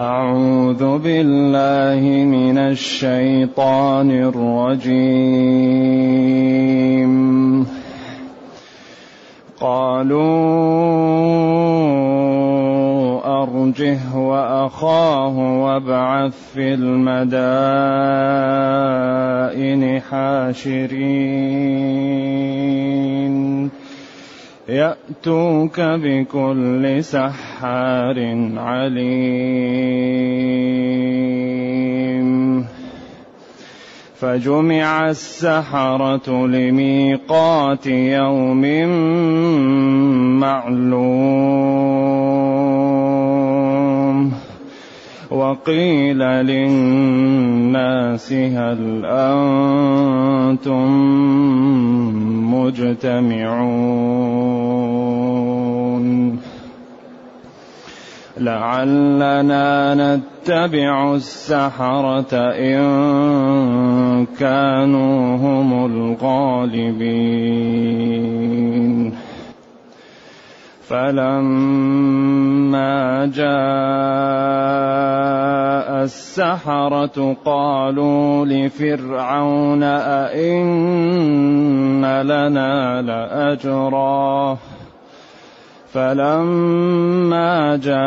أعوذ بالله من الشيطان الرجيم. قالوا أرجه وأخاه وابعث في المدائن حاشرين. يأتوك بكل سحار عليم. فجمع السحرة لميقات يوم معلوم. وقيل للناس هل أنتم مجتمعون؟ لعلنا نتبع السحرة إن كانوا هم الغالبين. فلما جاء السحرة قالوا لفرعون أئن لنا لأجرا. فلما جاء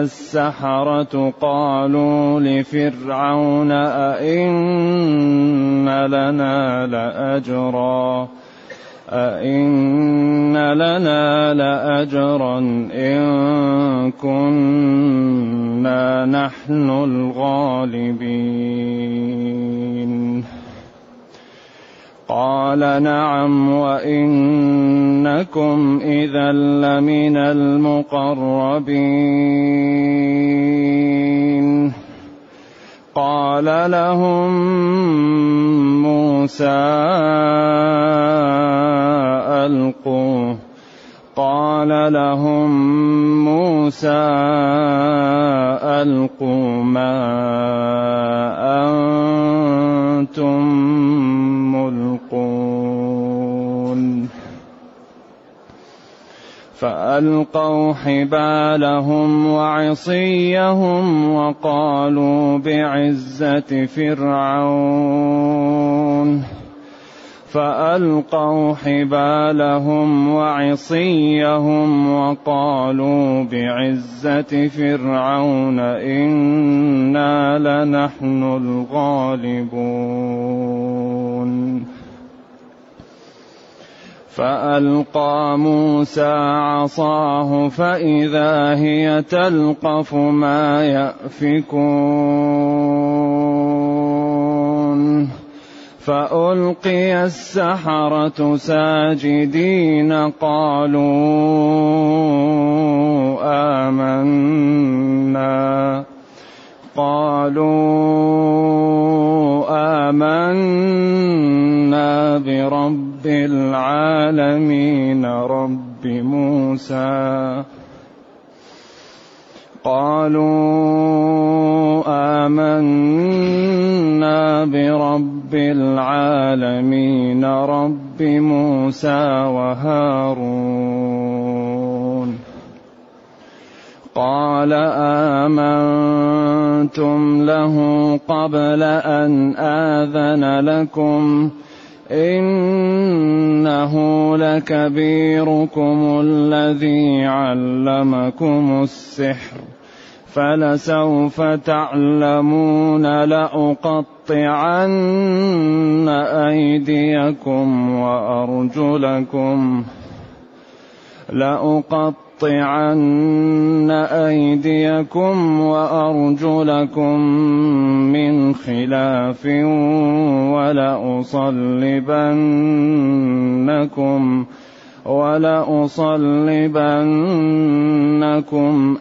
السحرة قالوا لفرعون أئن لنا لأجرا. أئن لنا لأجرا إن كنا نحن الغالبين. قال نعم وإنكم إذا لمن المقربين. قال لهم موسى ألقوا قال لهم موسى ألقوا ما أنتم فألقوا حبالهم وعصيهم وقالوا بعزة فرعون. فألقوا حبالهم وعصيهم وقالوا بعزة فرعون إنا لنحن الغالبون. فألقى موسى عصاه فإذا هي تلقف ما يأفكون. فألقي السحرة ساجدين قالوا آمنا. قالوا آمنا برب العالمين رب موسى قالوا آمنا برب العالمين رب موسى وهارون قال آمنتم له قبل أن آذن لكم إنه لكبيركم الذي علمكم السحر فلسوف تعلمون لأقطعن أيديكم وأرجلكم لأقطعن أيديكم وأرجلكم من خلاف ولأصلبنكم ولأصلبنكم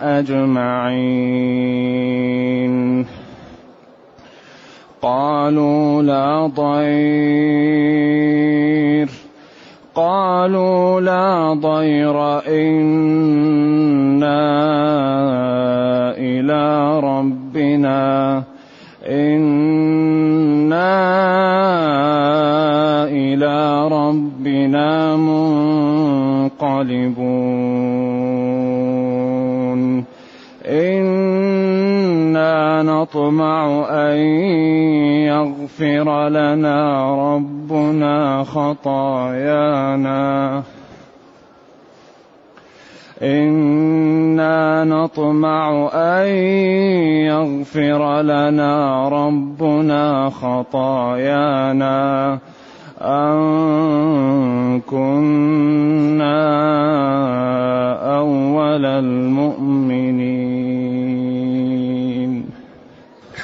أجمعين. قالوا لا ضير قالوا لا ضير إنا إلى ربنا إنا إلى ربنا منقلبون نطمع أن يغفر لنا ربنا خطايانا. إنا نطمع أن يغفر لنا ربنا خطايانا. أن كنا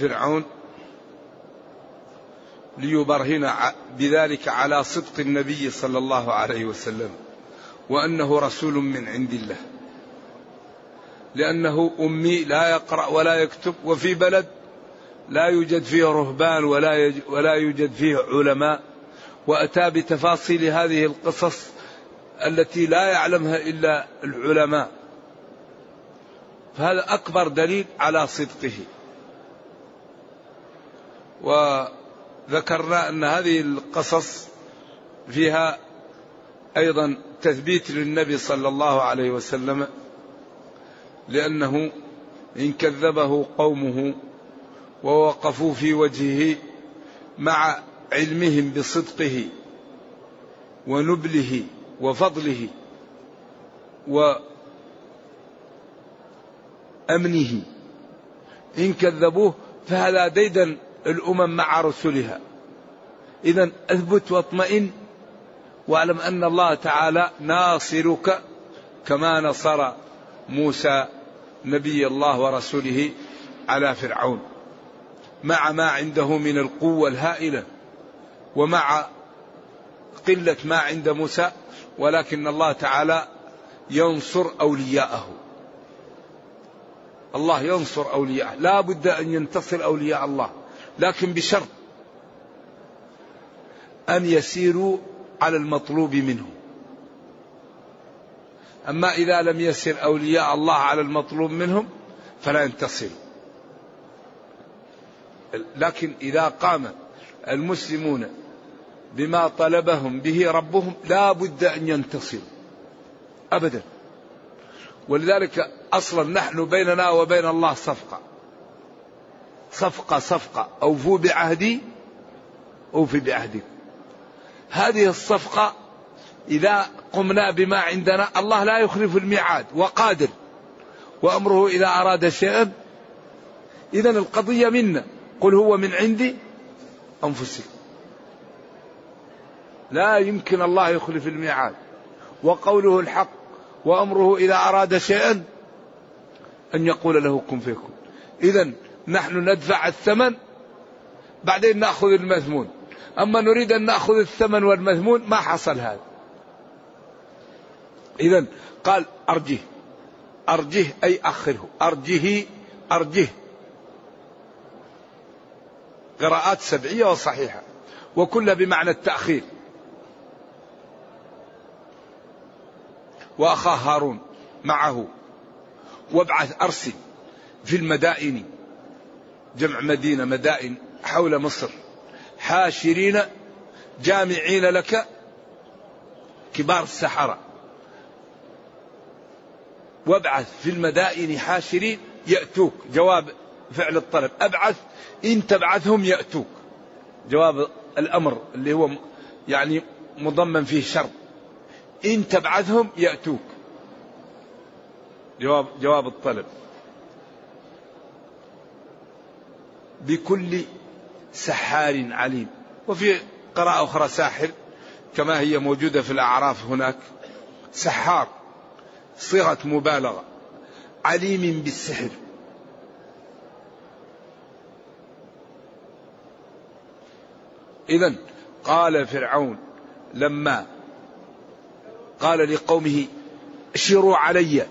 فرعون ليبرهن بذلك على صدق النبي صلى الله عليه وسلم وأنه رسول من عند الله. لأنه أمي لا يقرأ ولا يكتب وفي بلد لا يوجد فيه رهبان ولا ولا يوجد فيه علماء. وأتى بتفاصيل هذه القصص التي لا يعلمها إلا العلماء. فهذا أكبر دليل على صدقه. وذكرنا أن هذه القصص فيها أيضا تثبيت للنبي صلى الله عليه وسلم لأنه إن كذبه قومه ووقفوا في وجهه مع علمهم بصدقه ونبله وفضله وأمنه إن كذبوه فهذا ديدا الأمم مع رسلها. اذا أثبت واطمئن واعلم أن الله تعالى ناصرك كما نصر موسى نبي الله ورسوله على فرعون. مع ما عنده من القوة الهائلة ومع قلة ما عند موسى ولكن الله تعالى ينصر أولياءه. الله ينصر أولياءه. لا بد أن ينتصر أولياء الله. لكن بشرط أن يسيروا على المطلوب منهم. أما إذا لم يسر أولياء الله على المطلوب منهم فلا ينتصروا. لكن إذا قام المسلمون بما طلبهم به ربهم لا بد أن ينتصروا. أبدا. ولذلك أصلا نحن بيننا وبين الله صفقة. صفقة صفقة. أوفوا بعهدي أوفي بعهدكم هذه الصفقة إذا قمنا بما عندنا الله لا يخلف الميعاد وقادر. وأمره إذا أراد شيئا إذا القضية منا. قل هو من عندي أنفسكم. لا يمكن الله يخلف الميعاد. وقوله الحق وأمره إذا أراد شيئا أن يقول له كن فيكون إذا نحن ندفع الثمن بعدين نأخذ المثمون أما نريد أن نأخذ الثمن والمثمون ما حصل هذا. إذا قال أرجه أرجه أي أخره. أرجه أرجه. قراءات سبعية وصحيحة. وكلها بمعنى التأخير. وأخاه هارون معه. وابعث أرسل في المدائن. جمع مدينة مدائن حول مصر. حاشرين جامعين لك كبار السحرة وابعث في المدائن حاشرين يأتوك. جواب فعل الطلب. أبعث إن تبعثهم يأتوك. جواب الأمر اللي هو يعني مضمن فيه شرط. إن تبعثهم يأتوك. جواب جواب الطلب. بكل سحار عليم. وفي قراءة أخرى ساحر كما هي موجودة في الأعراف هناك سحار صيغة مبالغة عليم بالسحر. إذا قال فرعون لما قال لقومه اشروا علي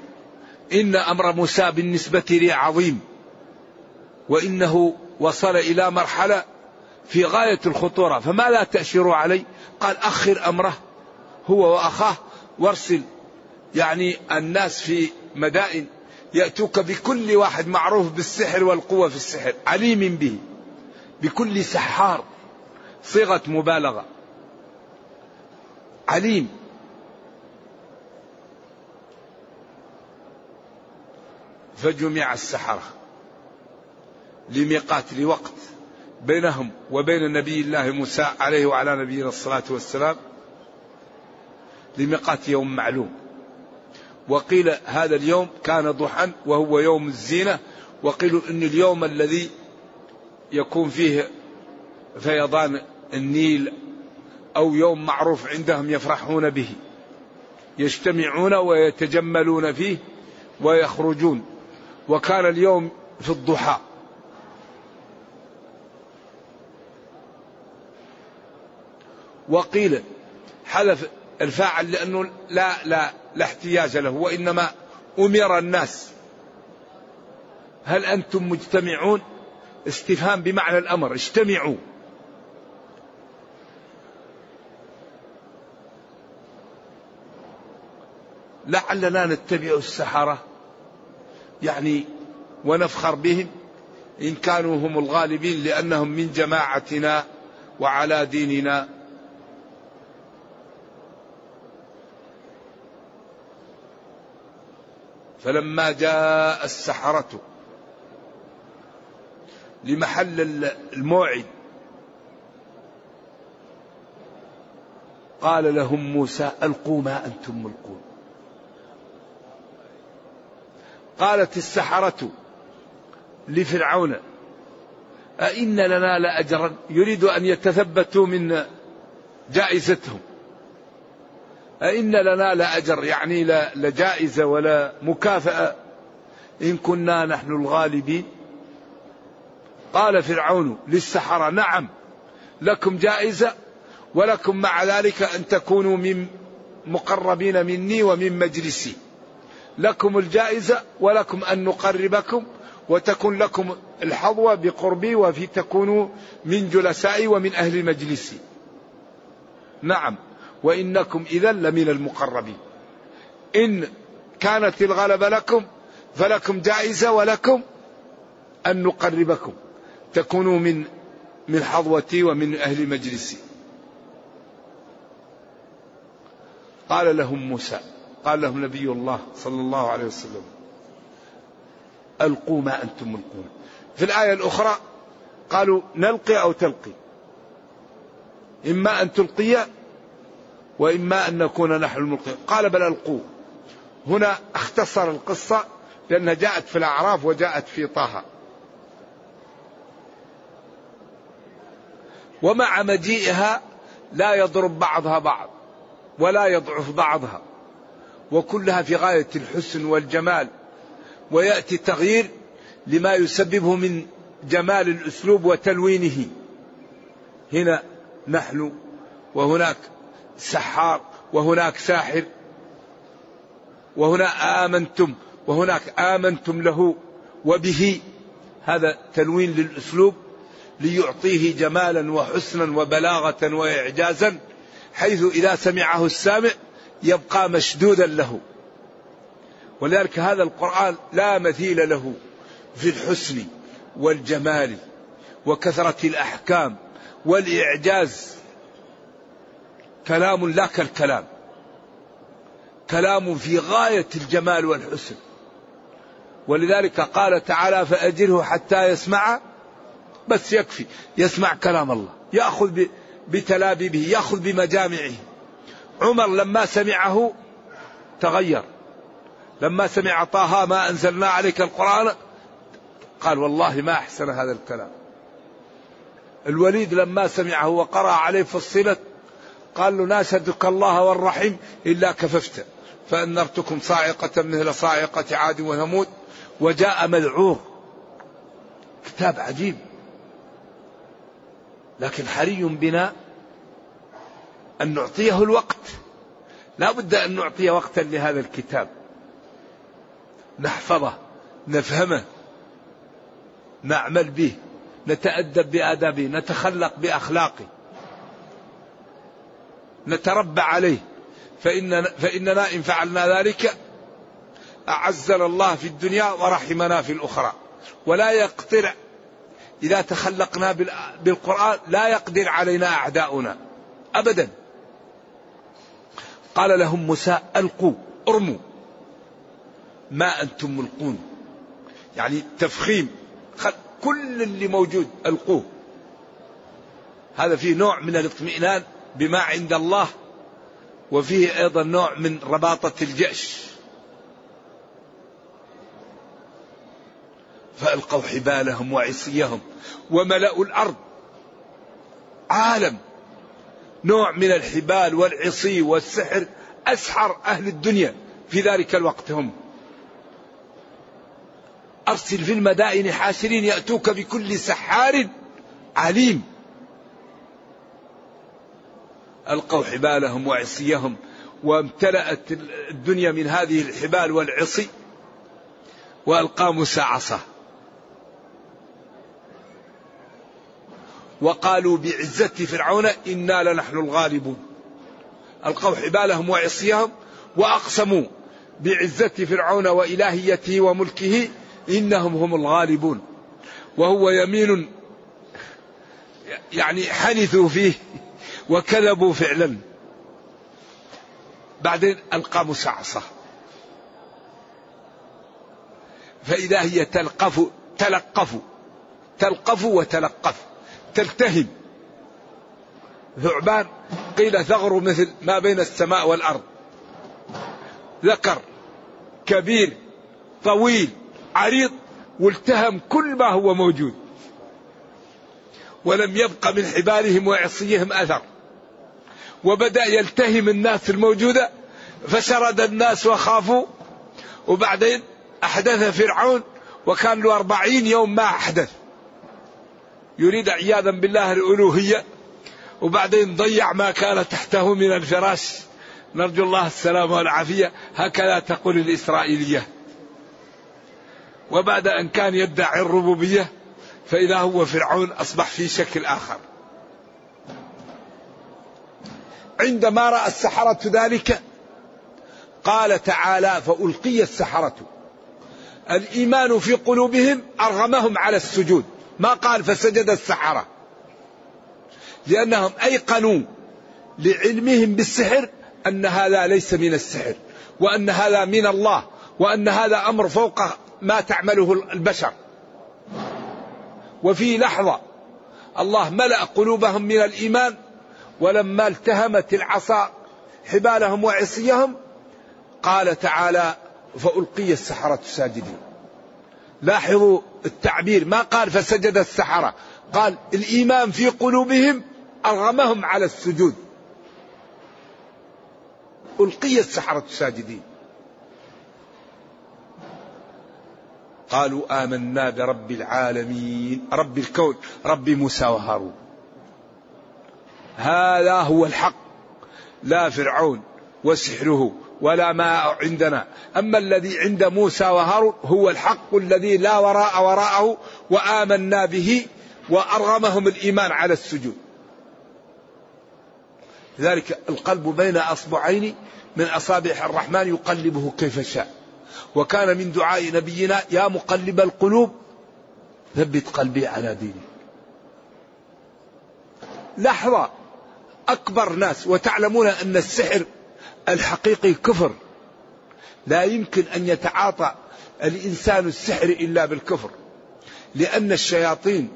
إن أمر موسى بالنسبة لي عظيم وإنه وصل إلى مرحلة في غاية الخطورة. فما لا تأشروا علي؟ قال أخر أمره هو وأخاه وارسل يعني الناس في مدائن يأتوك بكل واحد معروف بالسحر والقوة في السحر عليم به بكل سحار صيغة مبالغة عليم. فجمع السحرة. لميقات لوقت بينهم وبين نبي الله موسى عليه وعلى نبينا الصلاة والسلام لميقات يوم معلوم. وقيل هذا اليوم كان ضحى وهو يوم الزينة وقيل أن اليوم الذي يكون فيه فيضان النيل أو يوم معروف عندهم يفرحون به يجتمعون ويتجملون فيه ويخرجون. وكان اليوم في الضحى وقيل حذف الفاعل لأنه لا لا لا احتياج له وإنما أمر الناس. هل أنتم مجتمعون؟ استفهام بمعنى الأمر اجتمعوا. لعلنا نتبع السحرة. يعني ونفخر بهم إن كانوا هم الغالبين لأنهم من جماعتنا وعلى ديننا. فلما جاء السحرة لمحل الموعد قال لهم موسى ألقوا ما أنتم ملقون. قالت السحرة لفرعون أئن لنا لأجرا؟ يريد أن يتثبتوا من جائزتهم. أئن لنا لأجر يعني لجائزة ولا مكافأة. إن كنا نحن الغالبين. قال فرعون للسحرة نعم لكم جائزة ولكم مع ذلك أن تكونوا من مقربين مني ومن مجلسي. لكم الجائزة ولكم أن نقربكم وتكون لكم الحظوة بقربي وفي تكونوا من جلسائي ومن أهل مجلسي. نعم. وإنكم إذا لمن المقربين. إن كانت الغلبة لكم فلكم جائزة ولكم أن نقربكم. تكونوا من من حظوتي ومن أهل مجلسي. قال لهم موسى قال لهم نبي الله صلى الله عليه وسلم ألقوا ما أنتم ملقون. في الآية الأخرى قالوا نلقي أو تلقي؟ إما أن تلقي وإما أن نكون نحن الملقين. قال بل ألقوا هنا اختصر القصة لأنها جاءت في الأعراف وجاءت في طه. ومع مجيئها لا يضرب بعضها بعض ولا يضعف بعضها. وكلها في غاية الحسن والجمال. ويأتي تغيير لما يسببه من جمال الأسلوب وتلوينه. هنا نحن وهناك سحار وهناك ساحر وهنا آمنتم وهناك آمنتم له وبه. هذا تلوين للأسلوب ليعطيه جمالا وحسنا وبلاغة وإعجازا حيث إذا سمعه السامع يبقى مشدودا له. ولذلك هذا القرآن لا مثيل له في الحسن والجمال وكثرة الأحكام والإعجاز. كلام لا كالكلام. كلام في غاية الجمال والحسن. ولذلك قال تعالى فأجره حتى يسمع بس يكفي يسمع كلام الله يأخذ بتلابيبه يأخذ بمجامعه. عمر لما سمعه تغير. لما سمع طه ما أنزلنا عليك القرآن قال والله ما أحسن هذا الكلام. الوليد لما سمعه وقرأ عليه فصلت قال له ناشدك الله والرحيم إلا كففت فأنرتكم صاعقة مثل صاعقة عاد وثمود وجاء مذعور كتاب عجيب. لكن حري بنا أن نعطيه الوقت. لا بد أن نعطي وقتا لهذا الكتاب. نحفظه نفهمه نعمل به نتأدب بآدابه نتخلق بأخلاقه. نتربى عليه. فإننا, فإننا إن فعلنا ذلك أعزنا الله في الدنيا ورحمنا في الأخرى. ولا يقدر إذا تخلقنا بالقرآن لا يقدر علينا أعداؤنا. أبدا. قال لهم موسى ألقوا ارموا. ما أنتم ملقون. يعني تفخيم. كل اللي موجود ألقوه. هذا فيه نوع من الاطمئنان. بما عند الله. وفيه أيضا نوع من رباطة الجأش فألقوا حبالهم وعصيهم وملأوا الأرض. عالم. نوع من الحبال والعصي والسحر أسحر أهل الدنيا. في ذلك الوقت هم. أرسل في المدائن حاشرين يأتوك بكل سحار عليم. ألقوا حبالهم وعصيهم وامتلأت الدنيا من هذه الحبال والعصي وألقى موسى عصاه. وقالوا بعزة فرعون إنا لنحن الغالبون. ألقوا حبالهم وعصيهم وأقسموا بعزة فرعون وإلهيته وملكه إنهم هم الغالبون. وهو يمين يعني حنثوا فيه. وكذبوا فعلا. بعدين ألقى موسى عصاه فإذا هي تلقف تلقف تلقف وتلقف تلتهم. ثعبان قيل ثغر مثل ما بين السماء والأرض. ذكر كبير طويل عريض والتهم كل ما هو موجود. ولم يبق من حبالهم وعصيهم أثر. وبدأ يلتهم الناس الموجودة فشرد الناس وخافوا. وبعدين أحدث فرعون وكان له أربعين يوم ما أحدث. يريد عياذا بالله الألوهية. وبعدين ضيع ما كان تحته من الفراش. نرجو الله السلامة والعافية. هكذا تقول الإسرائيلية. وبعد أن كان يدعي الربوبية فإذا هو فرعون أصبح في شكل آخر. عندما رأى السحرة ذلك قال تعالى فألقي السحرة. الإيمان في قلوبهم أرغمهم على السجود. ما قال فسجد السحرة. لأنهم أيقنوا لعلمهم بالسحر أن هذا ليس من السحر وأن هذا من الله وأن هذا أمر فوق ما تعمله البشر. وفي لحظة الله ملأ قلوبهم من الإيمان ولما التهمت العصا حبالهم وعصيهم قال تعالى فألقي السحرة ساجدين. لاحظوا التعبير ما قال فسجد السحرة قال الإيمان في قلوبهم أرغمهم على السجود. ألقي السحرة ساجدين. قالوا آمنا برب العالمين رب الكون رب موسى وهارون. هذا هو الحق. لا فرعون وسحره ولا ما عندنا. أما الذي عند موسى وهارون هو الحق الذي لا وراء وراءه وآمنا به وأرغمهم الإيمان على السجود. ذلك القلب بين أصبعين من أصابع الرحمن يقلبه كيف شاء. وكان من دعاء نبينا يا مقلب القلوب ثبت قلبي على دينك. لحظة. أكبر ناس وتعلمون أن السحر الحقيقي كفر. لا يمكن أن يتعاطى الإنسان السحر إلا بالكفر لأن الشياطين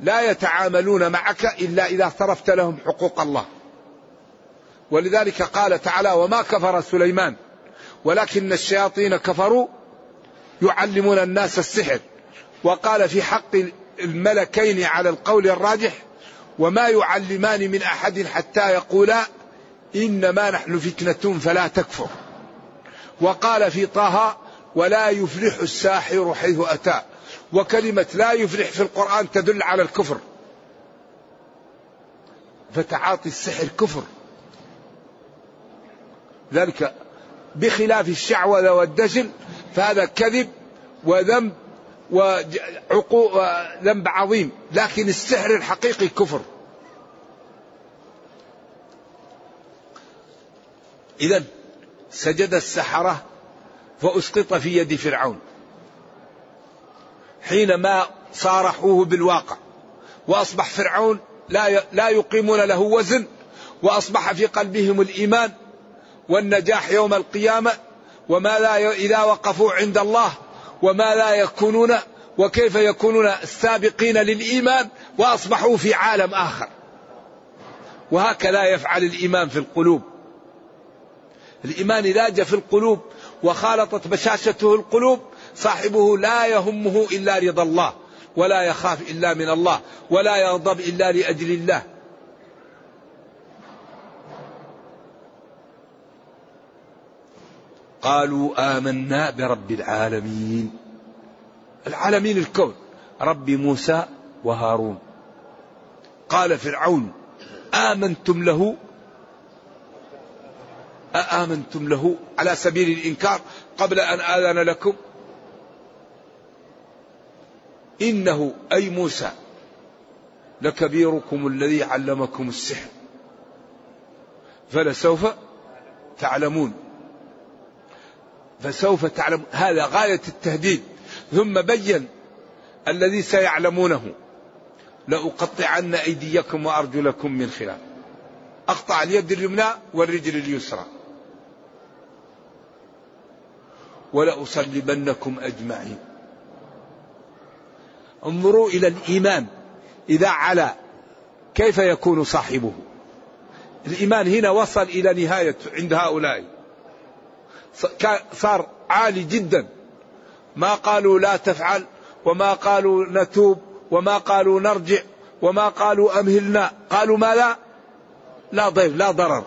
لا يتعاملون معك إلا إذا صرفت لهم حقوق الله. ولذلك قال تعالى وما كفر سليمان ولكن الشياطين كفروا يعلمون الناس السحر وقال في حق الملكين على القول الراجح وما يعلمان من أحد حتى يقولا إنما نحن فتنة فلا تكفر. وقال في طه ولا يفلح الساحر حيث أتى. وكلمة لا يفلح في القرآن تدل على الكفر. فتعاطي السحر كفر. ذلك بخلاف الشعوذة والدجل. فهذا كذب وذنب وذنب عظيم لكن السحر الحقيقي كفر. إذا سجد السحرة فأسقط في يد فرعون. حينما صارحوه بالواقع وأصبح فرعون لا لا يقيمون له وزن وأصبح في قلبهم الإيمان والنجاح يوم القيامة وما لا إذا وقفوا عند الله وما لا يكونون وكيف يكونون السابقين للإيمان وأصبحوا في عالم آخر. وهكذا يفعل الإيمان في القلوب. الإيمان إذا جاء في القلوب وخالطت بشاشته القلوب صاحبه لا يهمه إلا رضا الله ولا يخاف إلا من الله ولا يغضب إلا لأجل الله. قالوا آمنا برب العالمين. العالمين الكون رب موسى وهارون. قال فرعون آمنتم له؟ أآمنتم له على سبيل الإنكار قبل أن آذن لكم؟ إنه أي موسى لكبيركم الذي علمكم السحر. فلسوف تعلمون. فسوف تعلم هذا غاية التهديد. ثم بين الذي سيعلمونه. لأقطعن أيديكم وأرجلكم من خلاف. أقطع اليد اليمنى والرجل اليسرى. ولأصلبنكم أجمعين. انظروا إلى الإيمان. إذا علا كيف يكون صاحبه. الإيمان هنا وصل إلى نهاية عند هؤلاء. صار عالي جدا. ما قالوا لا تفعل وما قالوا نتوب وما قالوا نرجع وما قالوا أمهلنا. قالوا ما لا؟ لا ضير لا ضرر.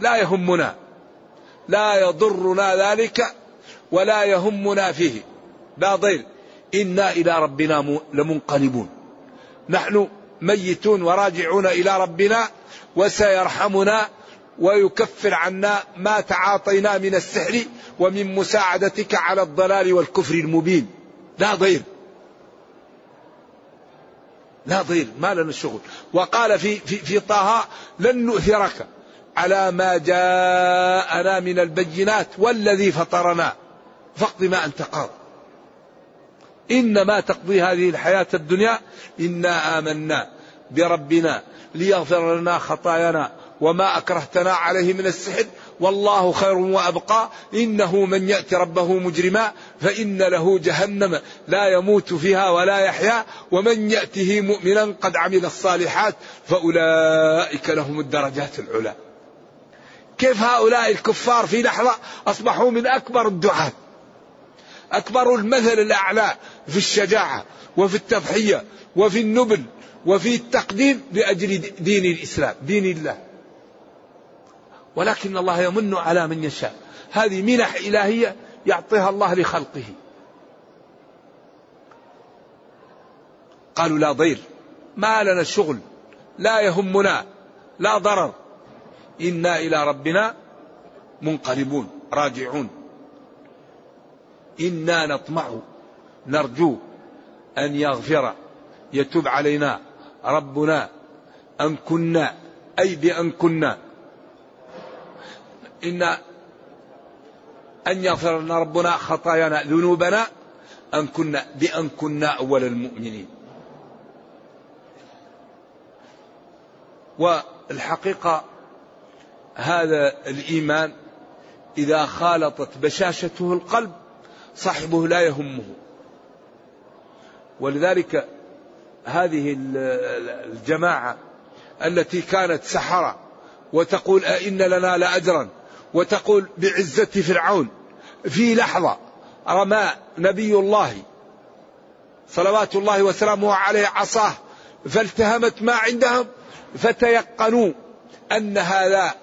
لا يهمنا. لا يضرنا ذلك ولا يهمنا فيه. لا ضير إنا إلى ربنا لمنقلبون. نحن ميتون وراجعون إلى ربنا وسيرحمنا ويكفر عنا ما تعاطينا من السحر ومن مساعدتك على الضلال والكفر المبين. لا ضير. لا ضير. ما لنا الشغل وقال في, في, في طه لن نؤثرك على ما جاءنا من البينات والذي فطرنا. فاقض ما أنت قاض. إنما تقضي هذه الحياة الدنيا إنا آمنا بربنا ليغفر لنا خطايانا وما أكرهتنا عليه من السحر والله خير وأبقى. إنه من يأتي ربه مجرما فإن له جهنم لا يموت فيها ولا يحيا. ومن يأته مؤمنا قد عمل الصالحات فأولئك لهم الدرجات العلى. كيف هؤلاء الكفار في لحظة أصبحوا من أكبر الدعاة؟ أكبر المثل الأعلى في الشجاعة وفي التضحية وفي النبل وفي التقديم لأجل دين الإسلام دين الله. ولكن الله يمن على من يشاء. هذه منح إلهية يعطيها الله لخلقه. قالوا لا ضير ما لنا الشغل لا يهمنا لا ضرر. إنا إلى ربنا منقلبون راجعون. إنا نطمع نرجو أن يغفر يتوب علينا. ربنا أن كنا أي بأن كنا. إن أن يغفر لنا ربنا خطايانا ذنوبنا أن كنا بأن كنا أول المؤمنين. والحقيقة هذا الإيمان إذا خالطت بشاشته القلب صاحبه لا يهمه. ولذلك هذه الجماعة التي كانت سحرة وتقول أئن لنا لأجرا. وتقول بعزة فرعون. في لحظة رمى نبي الله صلوات الله وسلامه عليه عصاه فالتهمت ما عندهم فتيقنوا أن هذا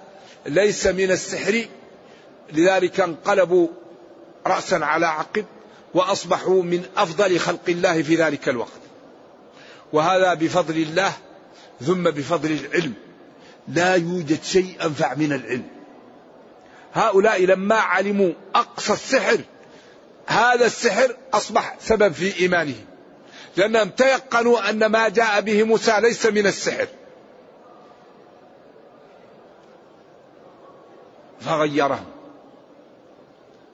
ليس من السحر. لذلك انقلبوا رأسا على عقب وأصبحوا من أفضل خلق الله في ذلك الوقت. وهذا بفضل الله ثم بفضل العلم. لا يوجد شيء أنفع من العلم. هؤلاء لما علموا أقصى السحر هذا السحر أصبح سبب في إيمانهم لأنهم تيقنوا أن ما جاء به موسى ليس من السحر. فغيره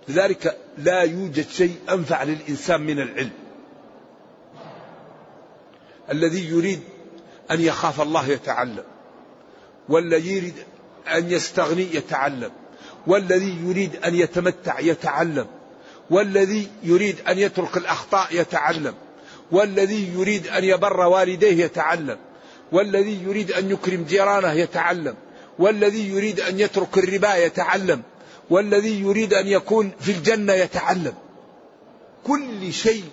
لذلك لا يوجد شيء أنفع للإنسان من العلم. الذي يريد أن يخاف الله يتعلم والذي يريد أن يستغني يتعلم. والذي يريد أن يتمتع يتعلم والذي يريد أن يترك الأخطاء يتعلم والذي يريد أن يبر والديه يتعلم والذي يريد أن يكرم جيرانه يتعلم والذي يريد أن يترك الربا يتعلم والذي يريد أن يكون في الجنة يتعلم. كل شيء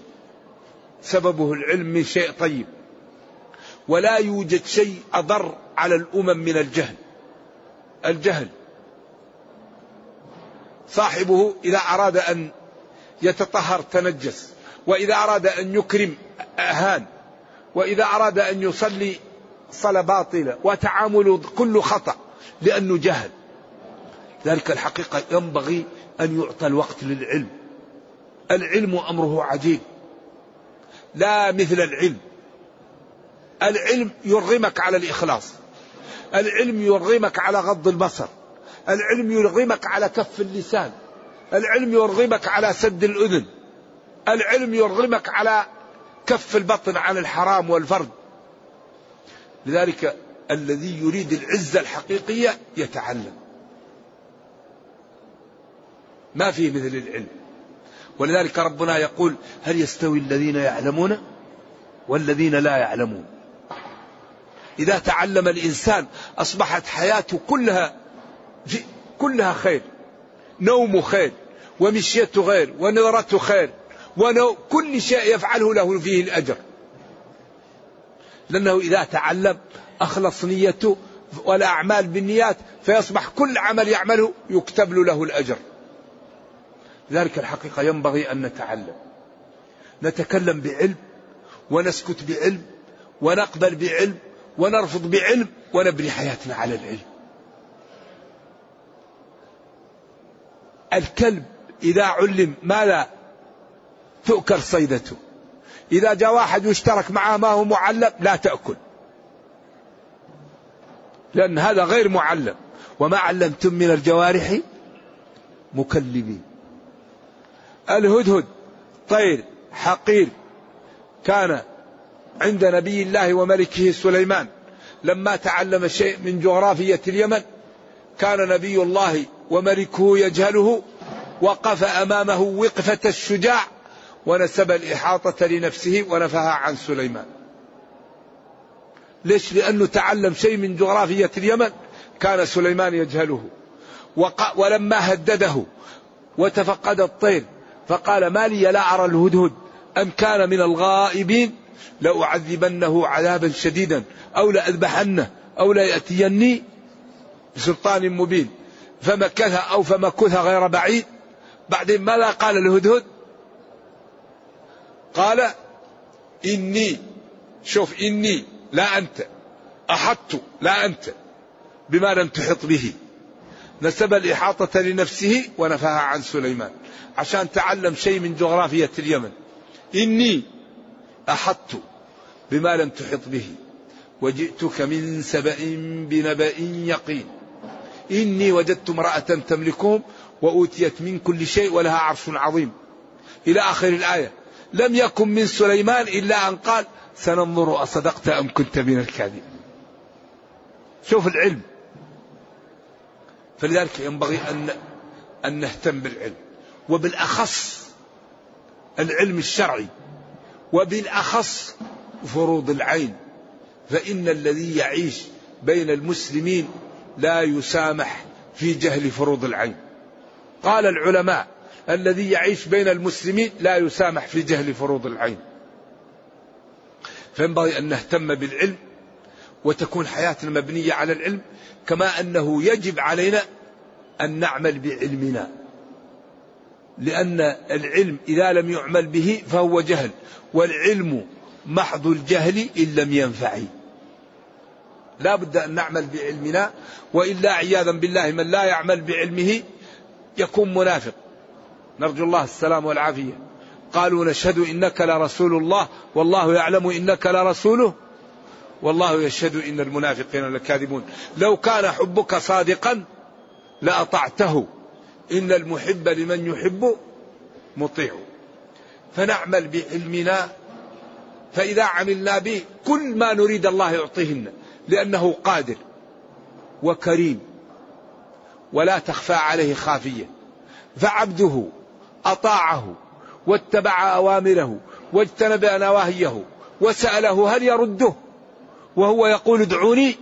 سببه العلم من شيء طيب. ولا يوجد شيء أضر على الأمم من الجهل. الجهل. صاحبه إذا أراد أن يتطهر تنجس وإذا أراد أن يكرم أهان وإذا أراد أن يصلي صلاة باطلة وتعامله كل خطأ لأنه جهل. ذلك الحقيقة ينبغي أن يعطى الوقت للعلم. العلم أمره عجيب. لا مثل العلم. العلم يرغمك على الإخلاص. العلم يرغمك على غض البصر. العلم يرغمك على كف اللسان. العلم يرغمك على سد الأذن. العلم يرغمك على كف البطن عن الحرام والفرد. لذلك الذي يريد العزة الحقيقية يتعلم. ما فيه مثل العلم. ولذلك ربنا يقول هل يستوي الذين يعلمون والذين لا يعلمون؟ إذا تعلم الإنسان أصبحت حياته كلها كلها خير. نومه خير ومشيته خير ونظرته خير ونو كل شيء يفعله له فيه الأجر. لأنه إذا تعلم أخلص نيته والأعمال بالنيات فيصبح كل عمل يعمله يكتب له الأجر. لذلك الحقيقة ينبغي أن نتعلم. نتكلم بعلم ونسكت بعلم ونقبل بعلم ونرفض بعلم ونبني حياتنا على العلم. الكلب إذا علم ماذا تؤكل صيدته؟ إذا جاء واحد يشترك معه ما هو معلم لا تأكل. لأن هذا غير معلم. وما علمتم من الجوارح؟ مكلبين. الهدهد طير حقير. كان عند نبي الله وملكه سليمان. لما تعلم شيء من جغرافية اليمن كان نبي الله وملكه يجهله وقف أمامه وقفة الشجاع ونسب الإحاطة لنفسه ونفها عن سليمان. ليش؟ لأنه تعلم شيء من جغرافية اليمن كان سليمان يجهله. ولما هدده وتفقد الطير فقال ما لي لا أرى الهدهد أم كان من الغائبين لأعذبنه عذابا شديدا أو لأذبحنه أو ليأتيني بسلطان مبين. فمكث أو فمكث غير بعيد. بعدين ماذا قال الهدهد؟ قال إني شوف إني لا أنت أحطت لا أنت بما لم تحط به. نسب الإحاطة لنفسه ونفاها عن سليمان. عشان تعلم شيء من جغرافية اليمن. إني أحطت بما لم تحط به. وجئتك من سبأ بنبأ يقين. إني وجدت امرأة تملكهم وأوتيت من كل شيء ولها عرش عظيم. إلى آخر الآية. لم يكن من سليمان إلا أن قال سننظر أصدقت أم كنت من الكاذبين. شوف العلم. فلذلك ينبغي أن أن نهتم بالعلم. وبالأخص العلم الشرعي. وبالأخص فروض العين. فإن الذي يعيش بين المسلمين لا يسامح في جهل فروض العين. قال العلماء الذي يعيش بين المسلمين لا يسامح في جهل فروض العين. فينبغي أن نهتم بالعلم وتكون حياتنا مبنية على العلم كما أنه يجب علينا أن نعمل بعلمنا. لأن العلم إذا لم يعمل به فهو جهل والعلم محض الجهل إن لم ينفع لا بد أن نعمل بعلمنا وإلا عياذا بالله من لا يعمل بعلمه يكون منافق. نرجو الله السلام والعافية. قالوا نشهد إنك لرسول الله والله يعلم إنك لرسوله. والله يشهد إن المنافقين لكاذبون. لو كان حبك صادقا لأطعته. إن المحب لمن يحب مطيع. فنعمل بعلمنا فإذا عملنا به كل ما نريد الله يعطيهن. لأنه قادر وكريم ولا تخفى عليه خافية. فعبده أطاعه واتبع أوامره واجتنب نواهيه وسأله هل يرده؟ وهو يقول ادعوني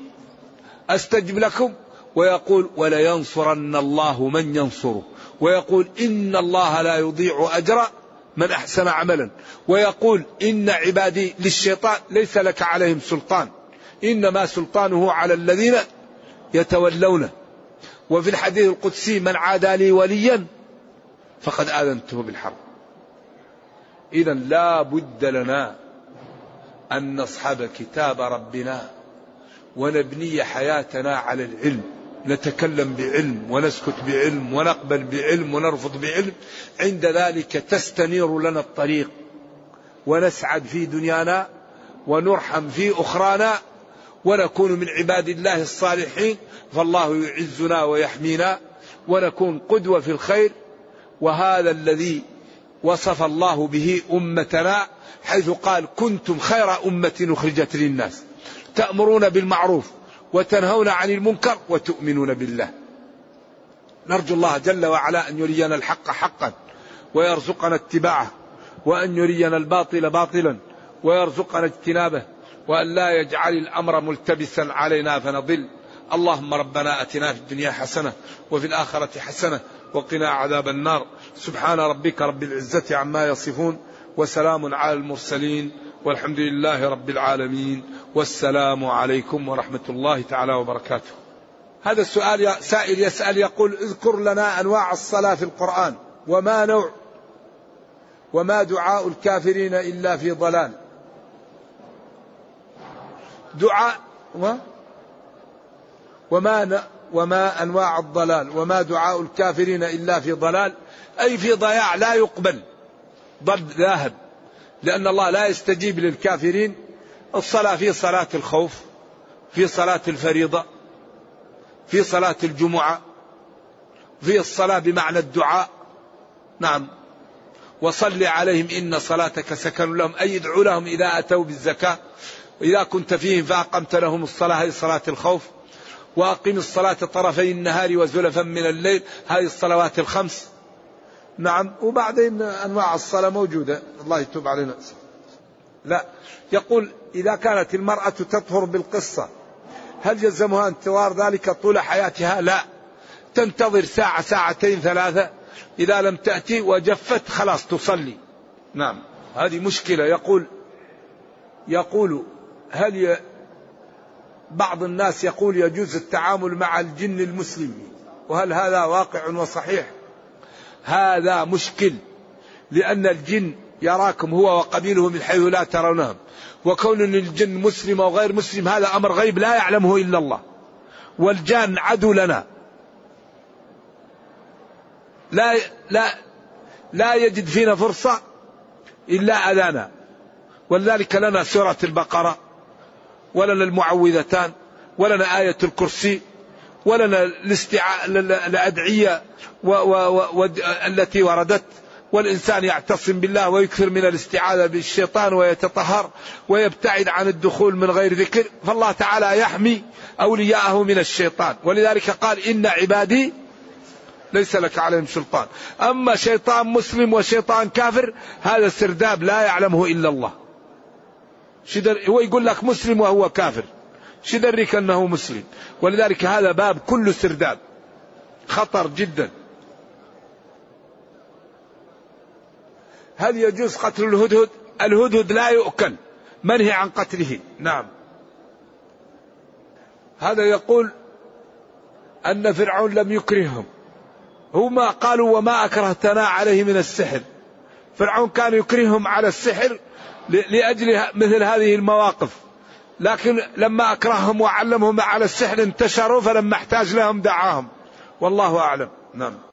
أستجب لكم؟ ويقول ولينصرن الله من ينصره. ويقول إن الله لا يضيع أجر من أحسن عملا. ويقول إن عبادي للشيطان ليس لك عليهم سلطان. إنما سلطانه على الذين يتولونه. وفي الحديث القدسي من عادى لي وليا فقد آذنته بالحرب. إذا لا بد لنا أن نصحب كتاب ربنا ونبني حياتنا على العلم. نتكلم بعلم ونسكت بعلم ونقبل بعلم ونرفض بعلم. عند ذلك تستنير لنا الطريق. ونسعد في دنيانا ونرحم في أخرانا ونكون من عباد الله الصالحين فالله يعزنا ويحمينا. ونكون قدوة في الخير وهذا الذي وصف الله به أمتنا حيث قال كنتم خير أمة أخرجت للناس تأمرون بالمعروف وتنهون عن المنكر وتؤمنون بالله. نرجو الله جل وعلا أن يرينا الحق حقا ويرزقنا اتباعه وأن يرينا الباطل باطلا ويرزقنا اجتنابه. وأن لا يجعل الأمر ملتبسا علينا فنضل. اللهم ربنا أتنا في الدنيا حسنة وفي الآخرة حسنة وقنا عذاب النار. سبحان ربك رب العزة عما يصفون وسلام على المرسلين والحمد لله رب العالمين. والسلام عليكم ورحمة الله تعالى وبركاته. هذا السؤال سائل يسأل يقول اذكر لنا أنواع الصلاة في القرآن وما نوع وما دعاء الكافرين إلا في ضلال. دعاء وما؟ وما أنواع الضلال وما دعاء الكافرين إلا في ضلال أي في ضياع لا يقبل ضل ذاهب لأن الله لا يستجيب للكافرين الصلاة في صلاة الخوف في صلاة الفريضة في صلاة الجمعة في الصلاة بمعنى الدعاء. نعم. وصل عليهم إن صلاتك سكن لهم أي ادعو لهم إذا أتوا بالزكاة. وإذا كنت فيهم فأقمت لهم الصلاة هي صلاة الخوف. وأقم الصلاة طرفي النهار وزلفا من الليل هذه الصلوات الخمس. نعم وبعدين أنواع الصلاة موجودة. الله يتوب علينا. لا يقول إذا كانت المرأة تطهر بالقصة هل يلزمها انتظار ذلك طول حياتها؟ لا. تنتظر ساعة ساعتين ثلاثة. إذا لم تأتي وجفت خلاص تصلي. نعم هذه مشكلة. يقول يقول هل بعض الناس يقول يجوز التعامل مع الجن المسلم؟ وهل هذا واقع وصحيح؟ هذا مشكل لأن الجن يراكم هو وقبيله من حيث لا ترونهم. وكون الجن مسلم أو غير مسلم هذا أمر غيب لا يعلمه إلا الله. والجان عدو لنا. لا لا لا يجد فينا فرصة إلا أذانا. ولذلك لنا سورة البقرة. ولنا المعوذتان ولنا آية الكرسي ولنا الاستعاء الأدعية و و و التي وردت. والإنسان يعتصم بالله ويكثر من الاستعاذة بالشيطان ويتطهر ويبتعد عن الدخول من غير ذكر. فالله تعالى يحمي أولياءه من الشيطان. ولذلك قال إن عبادي ليس لك عليهم سلطان. أما شيطان مسلم وشيطان كافر هذا سرداب لا يعلمه إلا الله. هو يقول لك مسلم وهو كافر. شدرك أنه مسلم. ولذلك هذا باب كله سرداب خطر جدا. هل يجوز قتل الهدهد؟ الهدهد لا يؤكل. منهي عن قتله؟ نعم. هذا يقول أن فرعون لم يكرههم. هما قالوا وما أكرهتنا عليه من السحر. فرعون كان يكرههم على السحر لأجل مثل هذه المواقف. لكن لما أكرههم وعلمهم على السحر انتشروا فلما احتاج لهم دعاهم. والله أعلم. نعم.